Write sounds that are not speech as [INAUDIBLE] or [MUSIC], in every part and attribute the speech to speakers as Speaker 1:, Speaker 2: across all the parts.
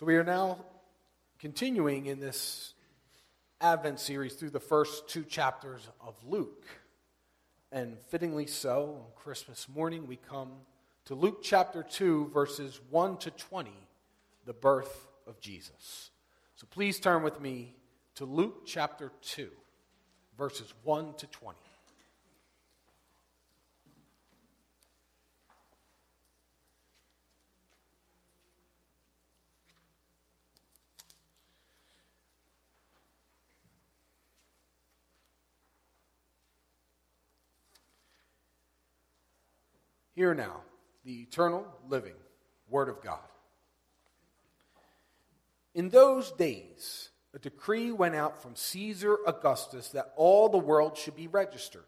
Speaker 1: So we are now continuing in this Advent series through the first two chapters of Luke. And fittingly so, on Christmas morning, we come to Luke chapter 2, verses 1 to 20, the birth of Jesus. So please turn with me to Luke chapter 2, verses 1 to 20. Hear now the eternal, living Word of God. In those days, a decree went out from Caesar Augustus that all the world should be registered.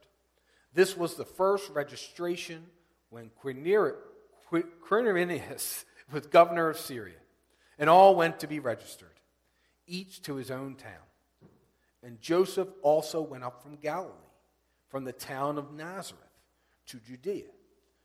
Speaker 1: This was the first registration when Quirinius [LAUGHS] was governor of Syria, and all went to be registered, each to his own town. And Joseph also went up from Galilee, from the town of Nazareth to Judea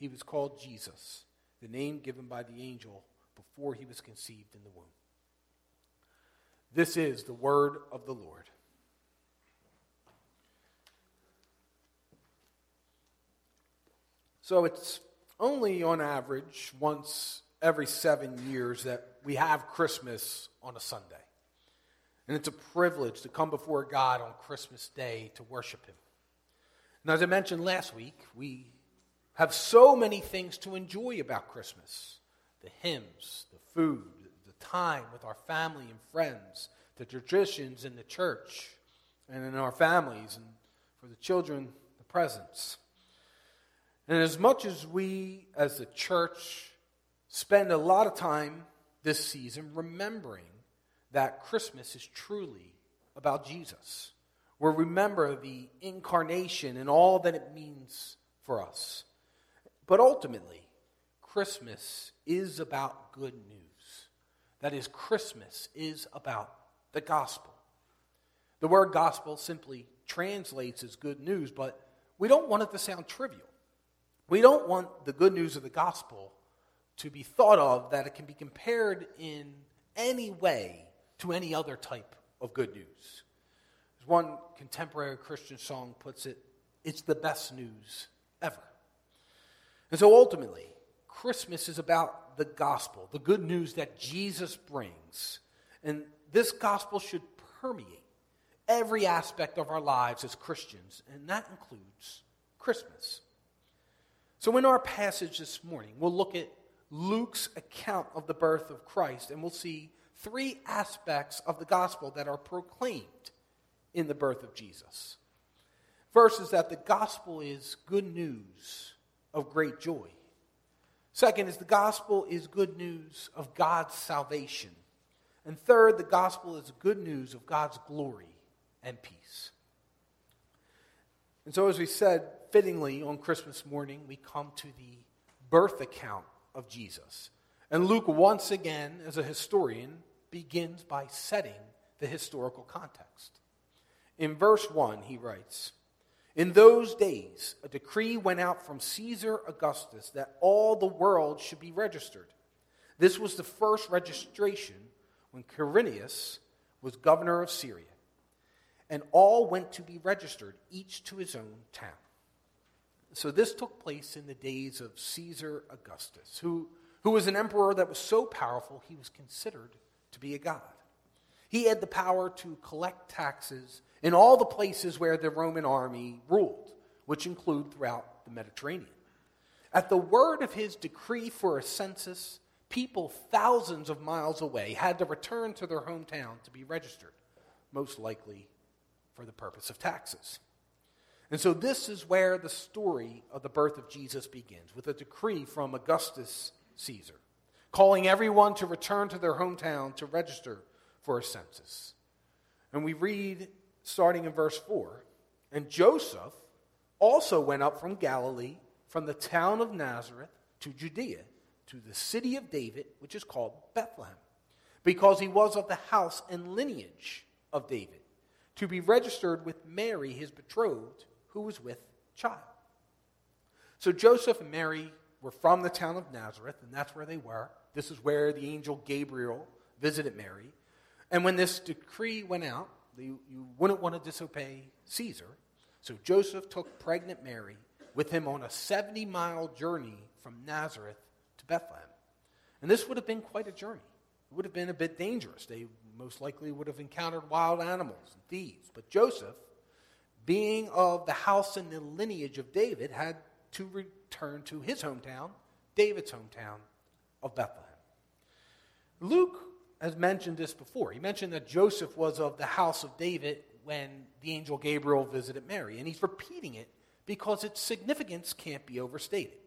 Speaker 1: he was called Jesus, the name given by the angel before he was conceived in the womb. This is the word of the Lord. So it's only on average once every seven years that we have Christmas on a Sunday. And it's a privilege to come before God on Christmas Day to worship Him. Now, as I mentioned last week, we have so many things to enjoy about Christmas the hymns, the food, the time with our family and friends, the traditions in the church and in our families, and for the children, the presents. And as much as we as a church spend a lot of time this season remembering that Christmas is truly about Jesus, we remember the incarnation and all that it means for us. But ultimately, Christmas is about good news. That is, Christmas is about the gospel. The word gospel simply translates as good news, but we don't want it to sound trivial. We don't want the good news of the gospel to be thought of that it can be compared in any way to any other type of good news. As one contemporary Christian song puts it, it's the best news ever. And so ultimately, Christmas is about the gospel, the good news that Jesus brings. And this gospel should permeate every aspect of our lives as Christians, and that includes Christmas. So, in our passage this morning, we'll look at Luke's account of the birth of Christ, and we'll see three aspects of the gospel that are proclaimed in the birth of Jesus. First is that the gospel is good news of great joy. Second is the gospel is good news of God's salvation. And third, the gospel is good news of God's glory and peace. And so, as we said, fittingly on Christmas morning, we come to the birth account of Jesus. And Luke, once again, as a historian, begins by setting the historical context. In verse 1, he writes In those days, a decree went out from Caesar Augustus that all the world should be registered. This was the first registration when Quirinius was governor of Syria. And all went to be registered, each to his own town. So this took place in the days of Caesar Augustus, who, who was an emperor that was so powerful he was considered to be a god. He had the power to collect taxes in all the places where the Roman army ruled, which include throughout the Mediterranean. At the word of his decree for a census, people thousands of miles away had to return to their hometown to be registered, most likely for the purpose of taxes. And so this is where the story of the birth of Jesus begins, with a decree from Augustus Caesar, calling everyone to return to their hometown to register for a census. And we read, starting in verse 4, and Joseph also went up from Galilee, from the town of Nazareth to Judea, to the city of David, which is called Bethlehem, because he was of the house and lineage of David, to be registered with Mary, his betrothed who was with child. So Joseph and Mary were from the town of Nazareth, and that's where they were. This is where the angel Gabriel visited Mary. And when this decree went out, you, you wouldn't want to disobey Caesar. So Joseph took pregnant Mary with him on a 70 mile journey from Nazareth to Bethlehem. And this would have been quite a journey. It would have been a bit dangerous. They most likely would have encountered wild animals and thieves. But Joseph being of the house and the lineage of David, had to return to his hometown, David's hometown of Bethlehem. Luke has mentioned this before. He mentioned that Joseph was of the house of David when the angel Gabriel visited Mary, and he's repeating it because its significance can't be overstated.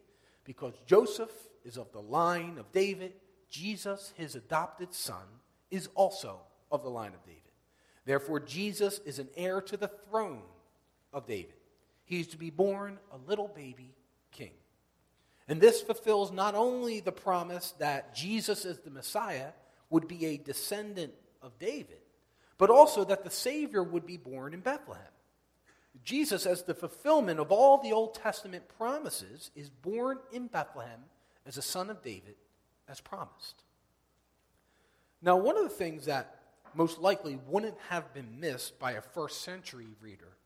Speaker 1: Because Joseph is of the line of David, Jesus, his adopted son, is also of the line of David. Therefore, Jesus is an heir to the throne of David. He is to be born a little baby king. And this fulfills not only the promise that Jesus is the Messiah would be a descendant of David, but also that the Savior would be born in Bethlehem. Jesus, as the fulfillment of all the Old Testament promises, is born in Bethlehem as a son of David, as promised. Now, one of the things that most likely wouldn't have been missed by a first century reader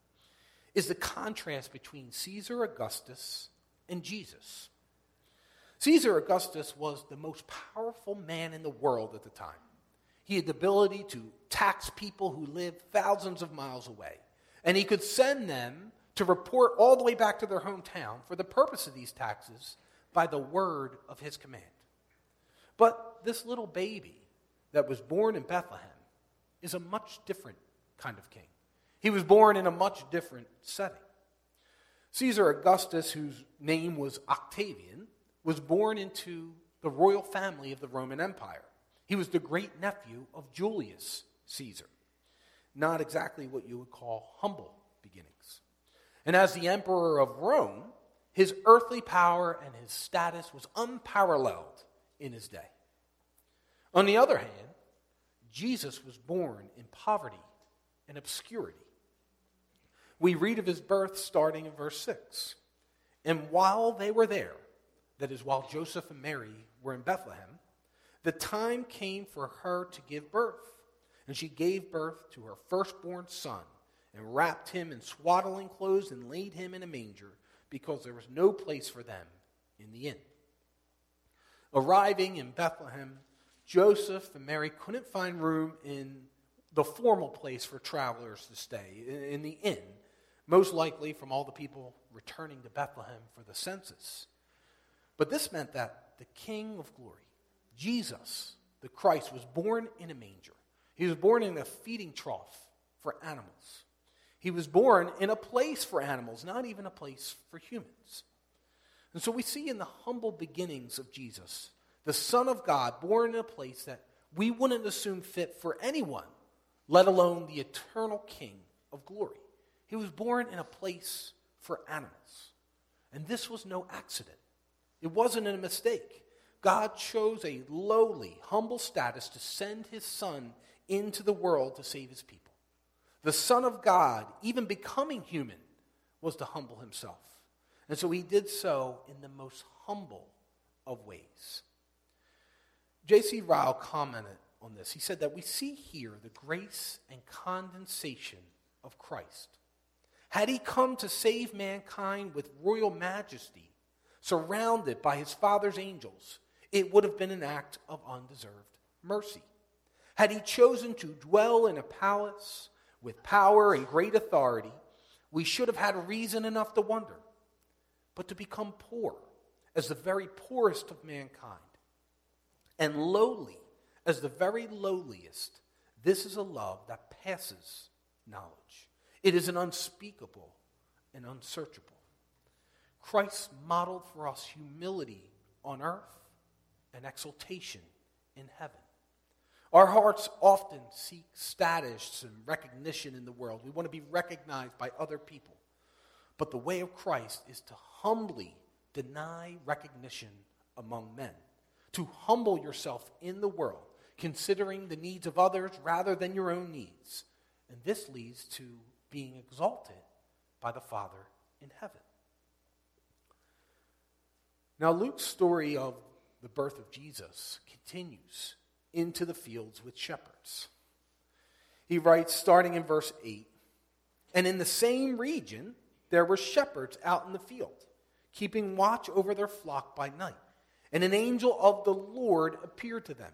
Speaker 1: is the contrast between Caesar Augustus and Jesus. Caesar Augustus was the most powerful man in the world at the time. He had the ability to tax people who lived thousands of miles away, and he could send them to report all the way back to their hometown for the purpose of these taxes by the word of his command. But this little baby that was born in Bethlehem is a much different kind of king. He was born in a much different setting. Caesar Augustus, whose name was Octavian, was born into the royal family of the Roman Empire. He was the great nephew of Julius Caesar. Not exactly what you would call humble beginnings. And as the emperor of Rome, his earthly power and his status was unparalleled in his day. On the other hand, Jesus was born in poverty and obscurity we read of his birth starting in verse 6. And while they were there, that is, while Joseph and Mary were in Bethlehem, the time came for her to give birth. And she gave birth to her firstborn son and wrapped him in swaddling clothes and laid him in a manger because there was no place for them in the inn. Arriving in Bethlehem, Joseph and Mary couldn't find room in the formal place for travelers to stay, in the inn most likely from all the people returning to Bethlehem for the census. But this meant that the King of glory, Jesus, the Christ was born in a manger. He was born in a feeding trough for animals. He was born in a place for animals, not even a place for humans. And so we see in the humble beginnings of Jesus, the Son of God, born in a place that we wouldn't assume fit for anyone, let alone the eternal King of glory. He was born in a place for animals. And this was no accident, it wasn't a mistake. God chose a lowly, humble status to send his Son into the world to save his people. The Son of God, even becoming human, was to humble himself. And so he did so in the most humble of ways. J.C. Ryle commented on this. He said that we see here the grace and condensation of Christ. Had he come to save mankind with royal majesty, surrounded by his Father's angels, it would have been an act of undeserved mercy. Had he chosen to dwell in a palace with power and great authority, we should have had reason enough to wonder. But to become poor, as the very poorest of mankind, and lowly as the very lowliest, this is a love that passes knowledge. It is an unspeakable and unsearchable. Christ modeled for us humility on earth and exaltation in heaven. Our hearts often seek status and recognition in the world. We want to be recognized by other people. But the way of Christ is to humbly deny recognition among men, to humble yourself in the world, considering the needs of others rather than your own needs. And this leads to being exalted by the Father in heaven. Now, Luke's story of the birth of Jesus continues into the fields with shepherds. He writes, starting in verse 8 And in the same region, there were shepherds out in the field, keeping watch over their flock by night. And an angel of the Lord appeared to them,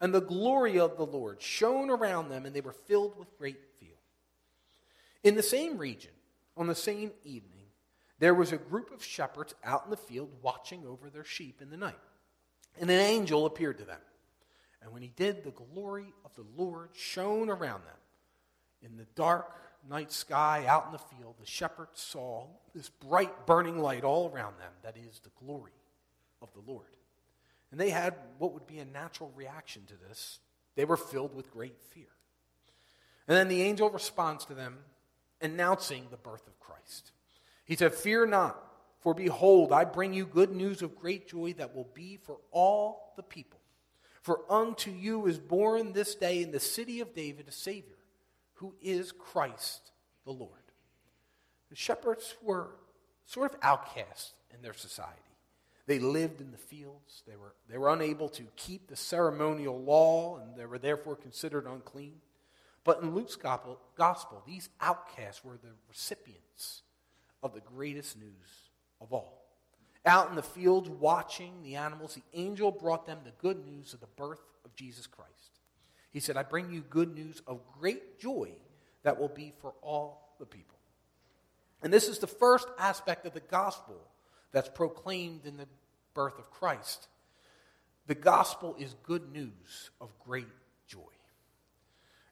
Speaker 1: and the glory of the Lord shone around them, and they were filled with great fear. In the same region, on the same evening, there was a group of shepherds out in the field watching over their sheep in the night. And an angel appeared to them. And when he did, the glory of the Lord shone around them. In the dark night sky out in the field, the shepherds saw this bright burning light all around them that is the glory of the Lord. And they had what would be a natural reaction to this. They were filled with great fear. And then the angel responds to them, announcing the birth of Christ. He said, Fear not, for behold, I bring you good news of great joy that will be for all the people. For unto you is born this day in the city of David a Savior, who is Christ the Lord. The shepherds were sort of outcasts in their society. They lived in the fields. They were, they were unable to keep the ceremonial law, and they were therefore considered unclean. But in Luke's gospel, these outcasts were the recipients of the greatest news of all out in the fields watching the animals, the angel brought them the good news of the birth of Jesus Christ. He said, I bring you good news of great joy that will be for all the people. And this is the first aspect of the gospel that's proclaimed in the birth of Christ. The gospel is good news of great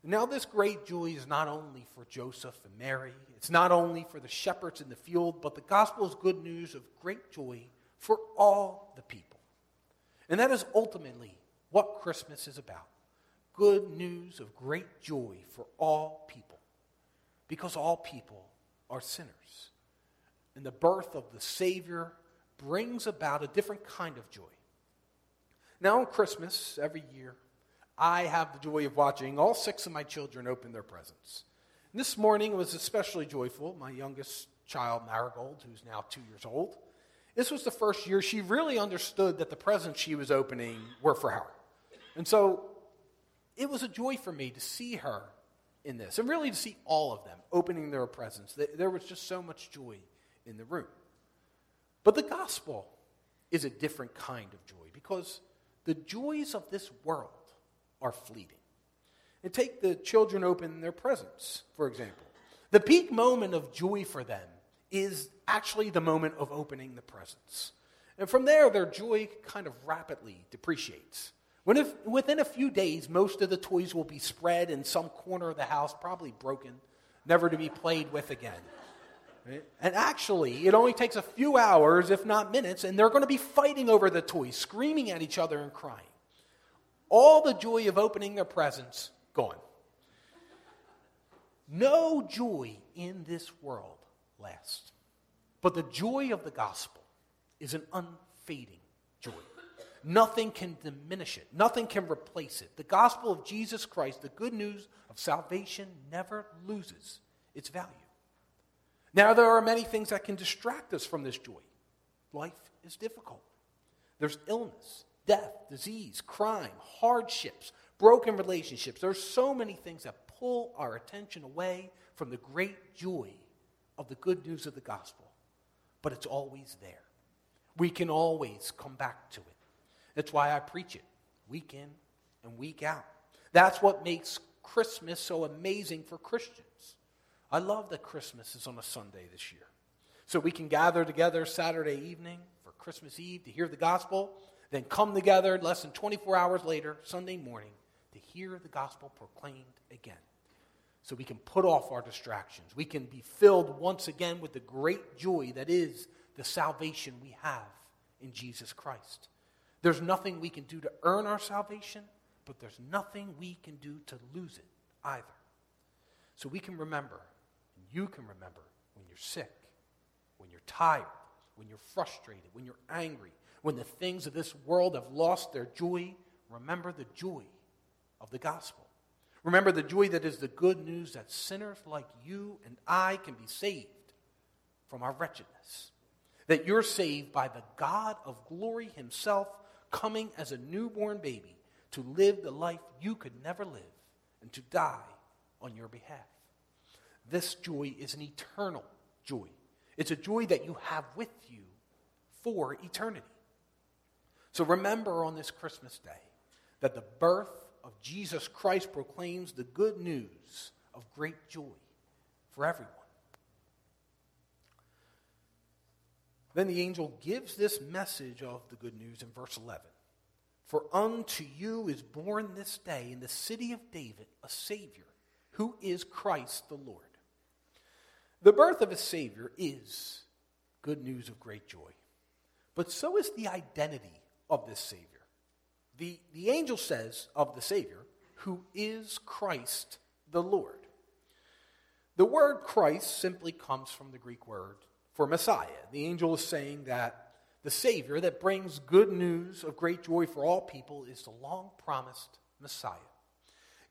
Speaker 1: now, this great joy is not only for Joseph and Mary, it's not only for the shepherds in the field, but the gospel is good news of great joy for all the people. And that is ultimately what Christmas is about good news of great joy for all people, because all people are sinners. And the birth of the Savior brings about a different kind of joy. Now, on Christmas, every year, I have the joy of watching all six of my children open their presents. And this morning was especially joyful. My youngest child, Marigold, who's now two years old, this was the first year she really understood that the presents she was opening were for her. And so it was a joy for me to see her in this, and really to see all of them opening their presents. There was just so much joy in the room. But the gospel is a different kind of joy because the joys of this world are fleeting. And take the children open their presents, for example. The peak moment of joy for them is actually the moment of opening the presents. And from there, their joy kind of rapidly depreciates. If, within a few days, most of the toys will be spread in some corner of the house, probably broken, never to be played with again. Right? And actually, it only takes a few hours, if not minutes, and they're going to be fighting over the toys, screaming at each other and crying. All the joy of opening their presents gone. No joy in this world lasts. But the joy of the gospel is an unfading joy. Nothing can diminish it, nothing can replace it. The gospel of Jesus Christ, the good news of salvation, never loses its value. Now, there are many things that can distract us from this joy. Life is difficult. There's illness, death, disease, crime, hardships, broken relationships. There's so many things that pull our attention away from the great joy of the good news of the gospel. But it's always there. We can always come back to it. That's why I preach it week in and week out. That's what makes Christmas so amazing for Christians. I love that Christmas is on a Sunday this year. So we can gather together Saturday evening for Christmas Eve to hear the gospel, then come together less than 24 hours later, Sunday morning, to hear the gospel proclaimed again. So we can put off our distractions. We can be filled once again with the great joy that is the salvation we have in Jesus Christ. There's nothing we can do to earn our salvation, but there's nothing we can do to lose it either. So we can remember and you can remember when you're sick, when you're tired, when you're frustrated, when you're angry, when the things of this world have lost their joy. Remember the joy of the gospel. Remember the joy that is the good news that sinners like you and I can be saved from our wretchedness. That you're saved by the God of glory Himself coming as a newborn baby to live the life you could never live and to die on your behalf. This joy is an eternal joy. It's a joy that you have with you for eternity. So remember on this Christmas day that the birth of Jesus Christ proclaims the good news of great joy for everyone. Then the angel gives this message of the good news in verse 11. For unto you is born this day in the city of David a Savior, who is Christ the Lord. The birth of a Savior is good news of great joy, but so is the identity of this Savior. The, the angel says of the Savior, who is Christ the Lord. The word Christ simply comes from the Greek word for Messiah. The angel is saying that the Savior that brings good news of great joy for all people is the long promised Messiah.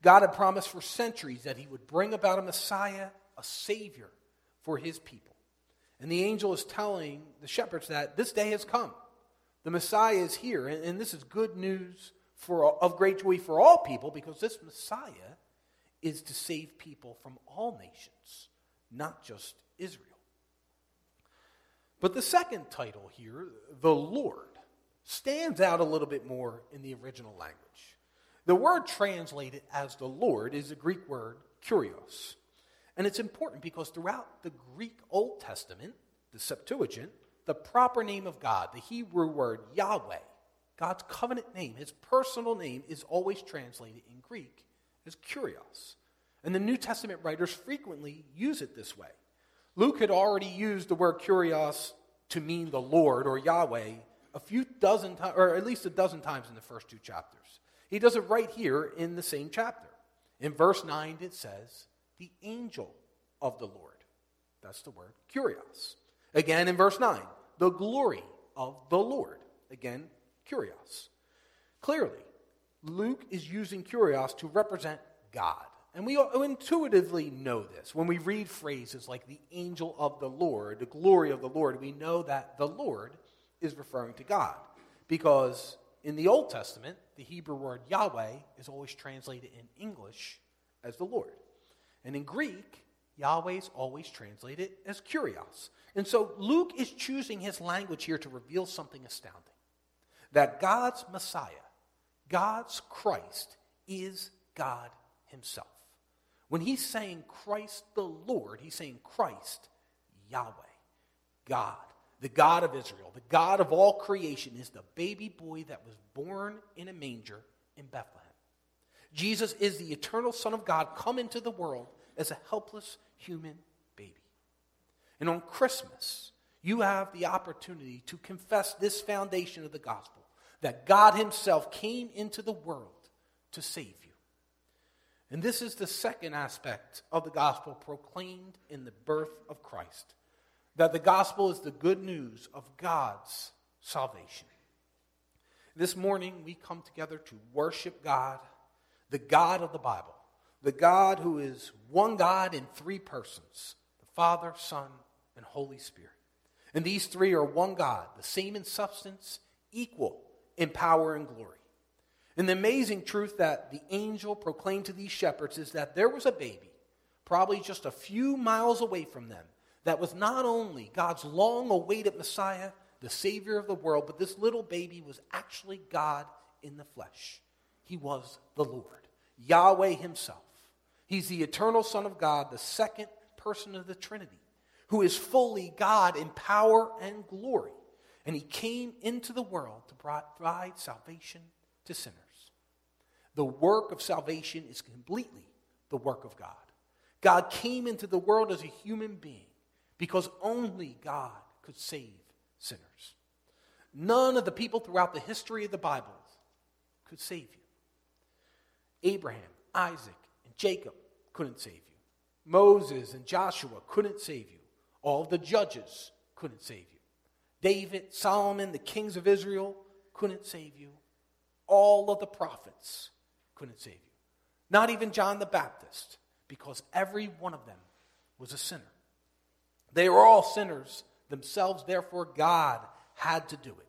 Speaker 1: God had promised for centuries that he would bring about a Messiah, a Savior for his people. And the angel is telling the shepherds that this day has come. The Messiah is here, and, and this is good news for, of great joy for all people because this Messiah is to save people from all nations, not just Israel. But the second title here, the Lord, stands out a little bit more in the original language. The word translated as the Lord is the Greek word kurios. And it's important because throughout the Greek Old Testament, the Septuagint, the proper name of God, the Hebrew word Yahweh, God's covenant name, his personal name, is always translated in Greek as kurios. And the New Testament writers frequently use it this way. Luke had already used the word kurios to mean the Lord or Yahweh a few dozen times, or at least a dozen times in the first two chapters. He does it right here in the same chapter. In verse 9, it says, the angel of the Lord. That's the word kurios. Again in verse 9, the glory of the Lord. Again, kurios. Clearly, Luke is using kurios to represent God. And we intuitively know this. When we read phrases like the angel of the Lord, the glory of the Lord, we know that the Lord is referring to God. Because in the Old Testament, the Hebrew word Yahweh is always translated in English as the Lord. And in Greek, Yahweh is always translated as kurios. And so Luke is choosing his language here to reveal something astounding that God's Messiah, God's Christ, is God himself. When he's saying Christ the Lord, he's saying Christ, Yahweh, God, the God of Israel, the God of all creation, is the baby boy that was born in a manger in Bethlehem. Jesus is the eternal Son of God come into the world as a helpless human baby. And on Christmas, you have the opportunity to confess this foundation of the gospel that God Himself came into the world to save you. And this is the second aspect of the gospel proclaimed in the birth of Christ that the gospel is the good news of God's salvation. This morning, we come together to worship God, the God of the Bible, the God who is one God in three persons the Father, Son, and Holy Spirit. And these three are one God, the same in substance, equal in power and glory. And the amazing truth that the angel proclaimed to these shepherds is that there was a baby, probably just a few miles away from them, that was not only God's long awaited Messiah, the Savior of the world, but this little baby was actually God in the flesh. He was the Lord, Yahweh Himself. He's the eternal Son of God, the second person of the Trinity, who is fully God in power and glory. And He came into the world to provide salvation to sinners. The work of salvation is completely the work of God. God came into the world as a human being because only God could save sinners. None of the people throughout the history of the Bible could save you. Abraham, Isaac, and Jacob couldn't save you. Moses and Joshua couldn't save you. All the judges couldn't save you. David, Solomon, the kings of Israel couldn't save you. All of the prophets couldn't save you. Not even John the Baptist, because every one of them was a sinner. They were all sinners themselves, therefore, God had to do it.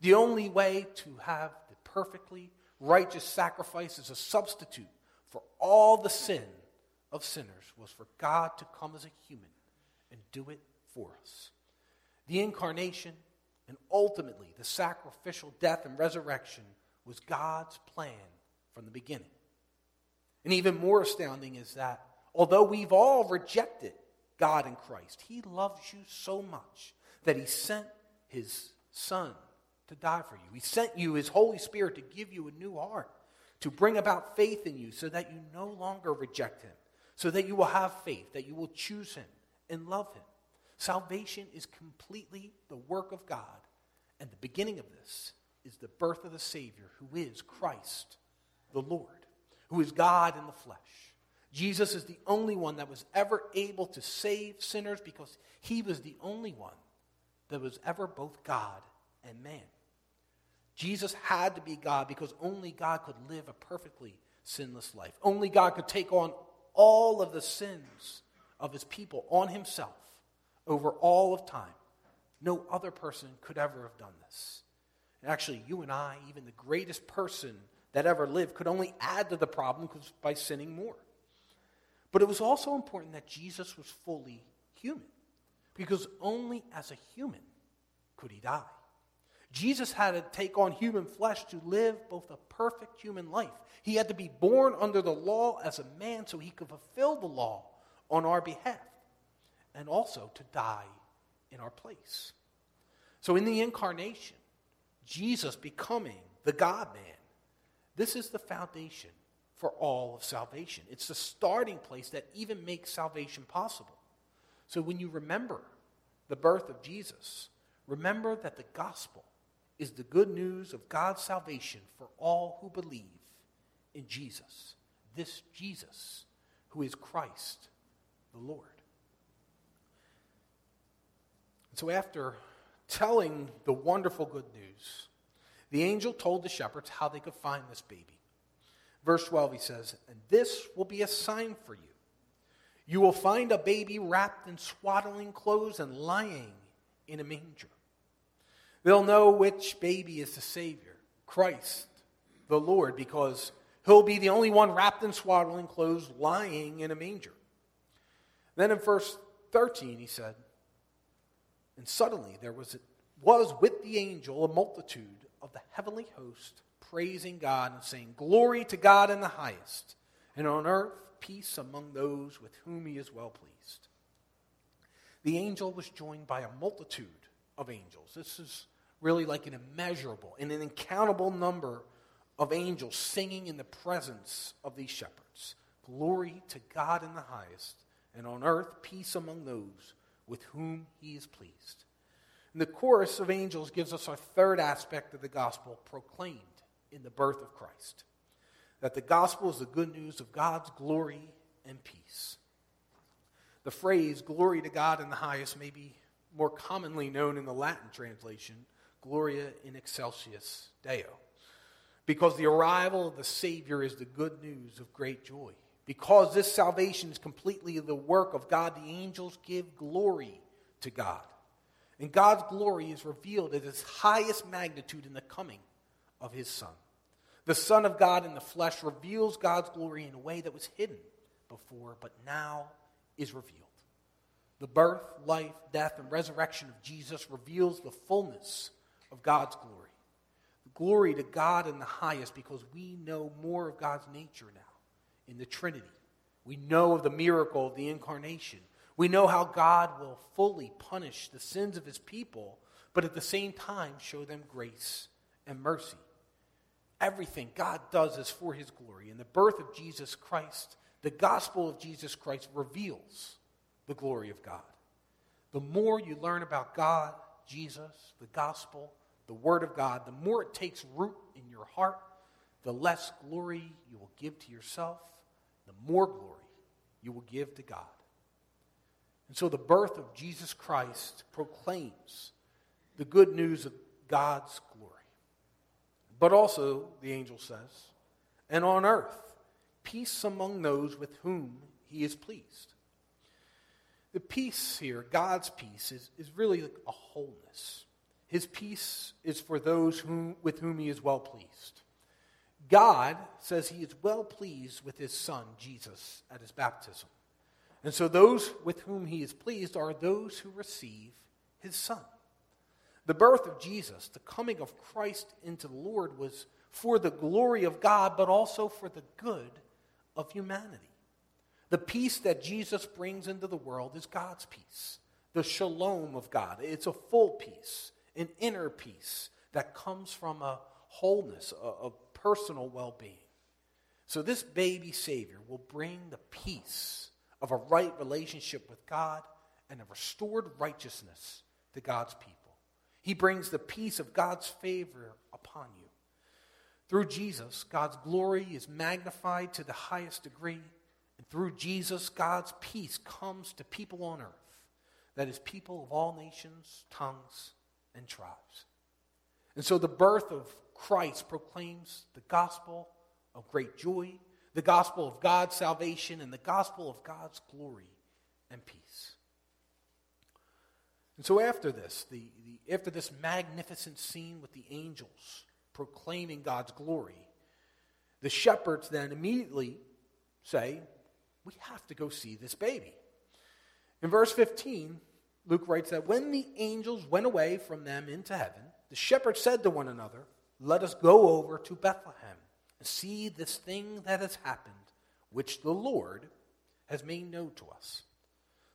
Speaker 1: The only way to have the perfectly righteous sacrifice as a substitute for all the sin of sinners was for God to come as a human and do it for us. The incarnation and ultimately the sacrificial death and resurrection was God's plan from the beginning. And even more astounding is that although we've all rejected God in Christ. He loves you so much that He sent His Son to die for you. He sent you His Holy Spirit to give you a new heart, to bring about faith in you so that you no longer reject Him, so that you will have faith, that you will choose Him and love Him. Salvation is completely the work of God, and the beginning of this is the birth of the Savior, who is Christ the Lord, who is God in the flesh. Jesus is the only one that was ever able to save sinners because he was the only one that was ever both God and man. Jesus had to be God because only God could live a perfectly sinless life. Only God could take on all of the sins of his people on himself over all of time. No other person could ever have done this. And actually, you and I, even the greatest person that ever lived, could only add to the problem by sinning more. But it was also important that Jesus was fully human, because only as a human could he die. Jesus had to take on human flesh to live both a perfect human life. He had to be born under the law as a man so he could fulfill the law on our behalf, and also to die in our place. So, in the incarnation, Jesus becoming the God man, this is the foundation for all of salvation. It's the starting place that even makes salvation possible. So when you remember the birth of Jesus, remember that the gospel is the good news of God's salvation for all who believe in Jesus. This Jesus, who is Christ the Lord. And so after telling the wonderful good news, the angel told the shepherds how they could find this baby. Verse 12, he says, And this will be a sign for you. You will find a baby wrapped in swaddling clothes and lying in a manger. They'll know which baby is the Savior, Christ, the Lord, because he'll be the only one wrapped in swaddling clothes lying in a manger. Then in verse 13, he said, And suddenly there was, was with the angel a multitude of the heavenly host praising God and saying, Glory to God in the highest, and on earth peace among those with whom he is well pleased. The angel was joined by a multitude of angels. This is really like an immeasurable and an incountable number of angels singing in the presence of these shepherds Glory to God in the highest, and on earth peace among those with whom he is pleased. And the chorus of angels gives us our third aspect of the gospel proclaimed in the birth of Christ that the gospel is the good news of God's glory and peace. The phrase glory to God in the highest may be more commonly known in the Latin translation, Gloria in excelsis Deo, because the arrival of the Savior is the good news of great joy. Because this salvation is completely the work of God, the angels give glory to God. And God's glory is revealed at its highest magnitude in the coming of his Son. The Son of God in the flesh reveals God's glory in a way that was hidden before, but now is revealed. The birth, life, death, and resurrection of Jesus reveals the fullness of God's glory. Glory to God in the highest because we know more of God's nature now in the Trinity. We know of the miracle of the incarnation. We know how God will fully punish the sins of his people, but at the same time show them grace and mercy. Everything God does is for his glory. And the birth of Jesus Christ, the gospel of Jesus Christ, reveals the glory of God. The more you learn about God, Jesus, the gospel, the word of God, the more it takes root in your heart, the less glory you will give to yourself, the more glory you will give to God. And so the birth of Jesus Christ proclaims the good news of God's glory. But also, the angel says, and on earth, peace among those with whom he is pleased. The peace here, God's peace, is, is really a wholeness. His peace is for those whom, with whom he is well pleased. God says he is well pleased with his son, Jesus, at his baptism. And so those with whom he is pleased are those who receive his son. The birth of Jesus, the coming of Christ into the Lord, was for the glory of God, but also for the good of humanity. The peace that Jesus brings into the world is God's peace, the shalom of God. It's a full peace, an inner peace that comes from a wholeness, a, a personal well being. So, this baby Savior will bring the peace of a right relationship with God and a restored righteousness to God's people. He brings the peace of God's favor upon you. Through Jesus, God's glory is magnified to the highest degree. Through Jesus, God's peace comes to people on earth. That is, people of all nations, tongues, and tribes. And so the birth of Christ proclaims the gospel of great joy, the gospel of God's salvation, and the gospel of God's glory and peace. And so after this, the, the, after this magnificent scene with the angels proclaiming God's glory, the shepherds then immediately say, We have to go see this baby. In verse 15, Luke writes that when the angels went away from them into heaven, the shepherds said to one another, Let us go over to Bethlehem and see this thing that has happened, which the Lord has made known to us.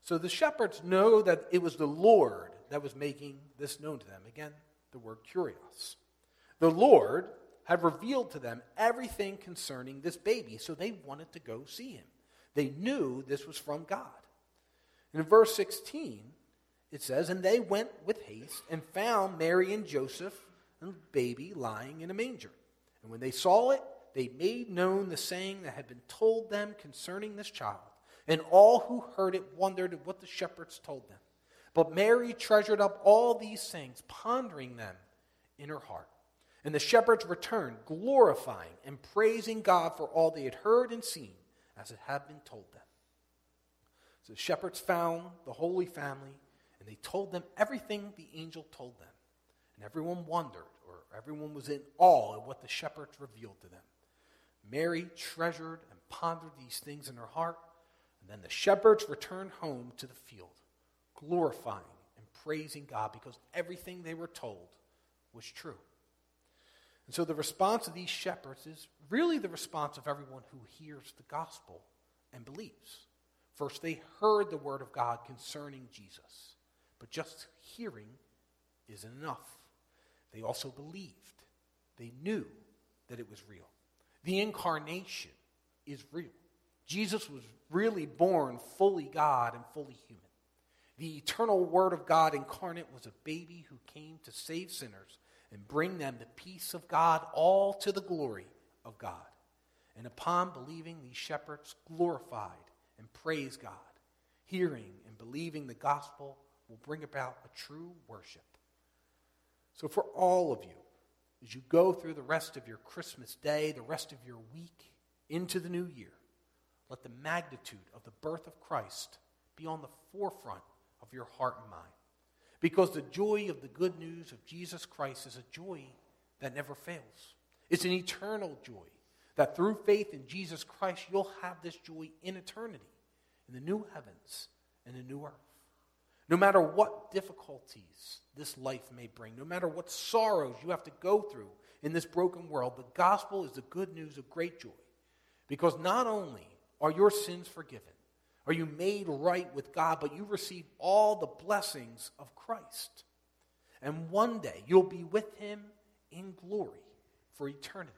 Speaker 1: So the shepherds know that it was the Lord that was making this known to them. Again, the word kurios. The Lord had revealed to them everything concerning this baby, so they wanted to go see him. They knew this was from God. And in verse 16, it says, And they went with haste and found Mary and Joseph and the baby lying in a manger. And when they saw it, they made known the saying that had been told them concerning this child. And all who heard it wondered at what the shepherds told them. But Mary treasured up all these things, pondering them in her heart. And the shepherds returned, glorifying and praising God for all they had heard and seen, as it had been told them. So the shepherds found the Holy Family, and they told them everything the angel told them. And everyone wondered, or everyone was in awe at what the shepherds revealed to them. Mary treasured and pondered these things in her heart. And then the shepherds returned home to the field, glorifying and praising God because everything they were told was true. And so the response of these shepherds is really the response of everyone who hears the gospel and believes. First, they heard the word of God concerning Jesus, but just hearing isn't enough. They also believed. They knew that it was real. The incarnation is real. Jesus was really born fully God and fully human. The eternal Word of God incarnate was a baby who came to save sinners and bring them the peace of God, all to the glory of God. And upon believing, these shepherds glorified and praised God. Hearing and believing the gospel will bring about a true worship. So, for all of you, as you go through the rest of your Christmas day, the rest of your week into the new year, let the magnitude of the birth of Christ be on the forefront of your heart and mind. Because the joy of the good news of Jesus Christ is a joy that never fails. It's an eternal joy that through faith in Jesus Christ, you'll have this joy in eternity, in the new heavens and the new earth. No matter what difficulties this life may bring, no matter what sorrows you have to go through in this broken world, the gospel is the good news of great joy. Because not only are your sins forgiven, are you made right with God, but you receive all the blessings of Christ. And one day you'll be with him in glory for eternity,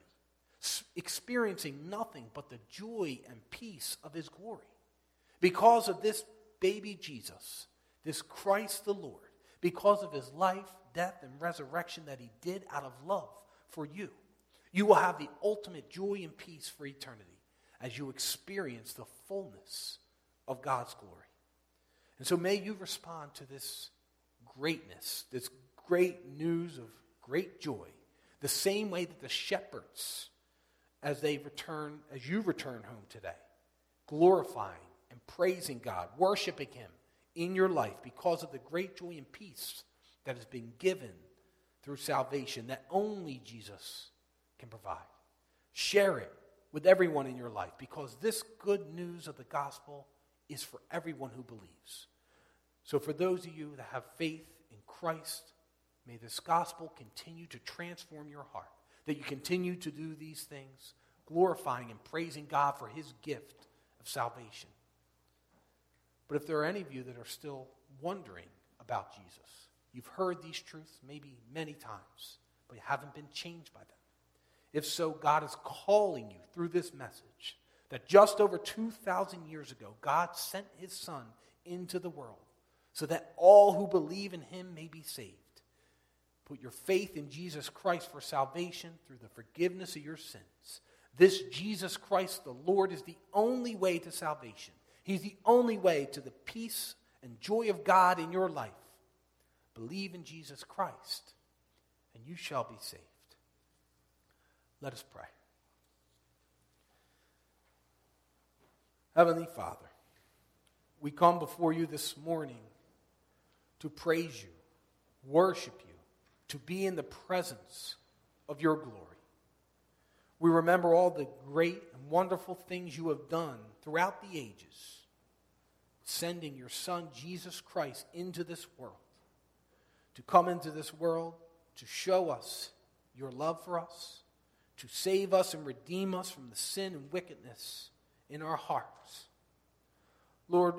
Speaker 1: experiencing nothing but the joy and peace of his glory. Because of this baby Jesus, this Christ the Lord, because of his life, death, and resurrection that he did out of love for you, you will have the ultimate joy and peace for eternity as you experience the fullness of God's glory. And so may you respond to this greatness, this great news of great joy, the same way that the shepherds, as they return, as you return home today, glorifying and praising God, worshiping Him in your life because of the great joy and peace that has been given through salvation that only Jesus can provide. Share it with everyone in your life because this good news of the gospel is for everyone who believes. So, for those of you that have faith in Christ, may this gospel continue to transform your heart, that you continue to do these things, glorifying and praising God for his gift of salvation. But if there are any of you that are still wondering about Jesus, you've heard these truths maybe many times, but you haven't been changed by them. If so, God is calling you through this message that just over 2,000 years ago, God sent his Son into the world so that all who believe in him may be saved. Put your faith in Jesus Christ for salvation through the forgiveness of your sins. This Jesus Christ, the Lord, is the only way to salvation. He's the only way to the peace and joy of God in your life. Believe in Jesus Christ, and you shall be saved. Let us pray. Heavenly Father, we come before you this morning to praise you, worship you, to be in the presence of your glory. We remember all the great and wonderful things you have done throughout the ages, sending your Son, Jesus Christ, into this world, to come into this world, to show us your love for us, to save us and redeem us from the sin and wickedness in our hearts. Lord,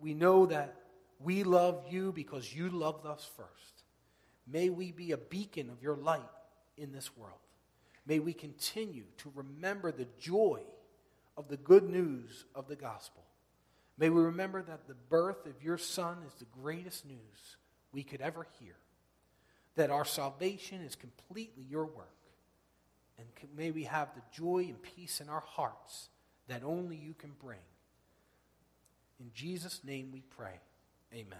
Speaker 1: we know that we love you because you loved us first. May we be a beacon of your light in this world. May we continue to remember the joy of the good news of the gospel. May we remember that the birth of your Son is the greatest news we could ever hear, that our salvation is completely your work. And may we have the joy and peace in our hearts that only you can bring. In Jesus' name we pray. Amen.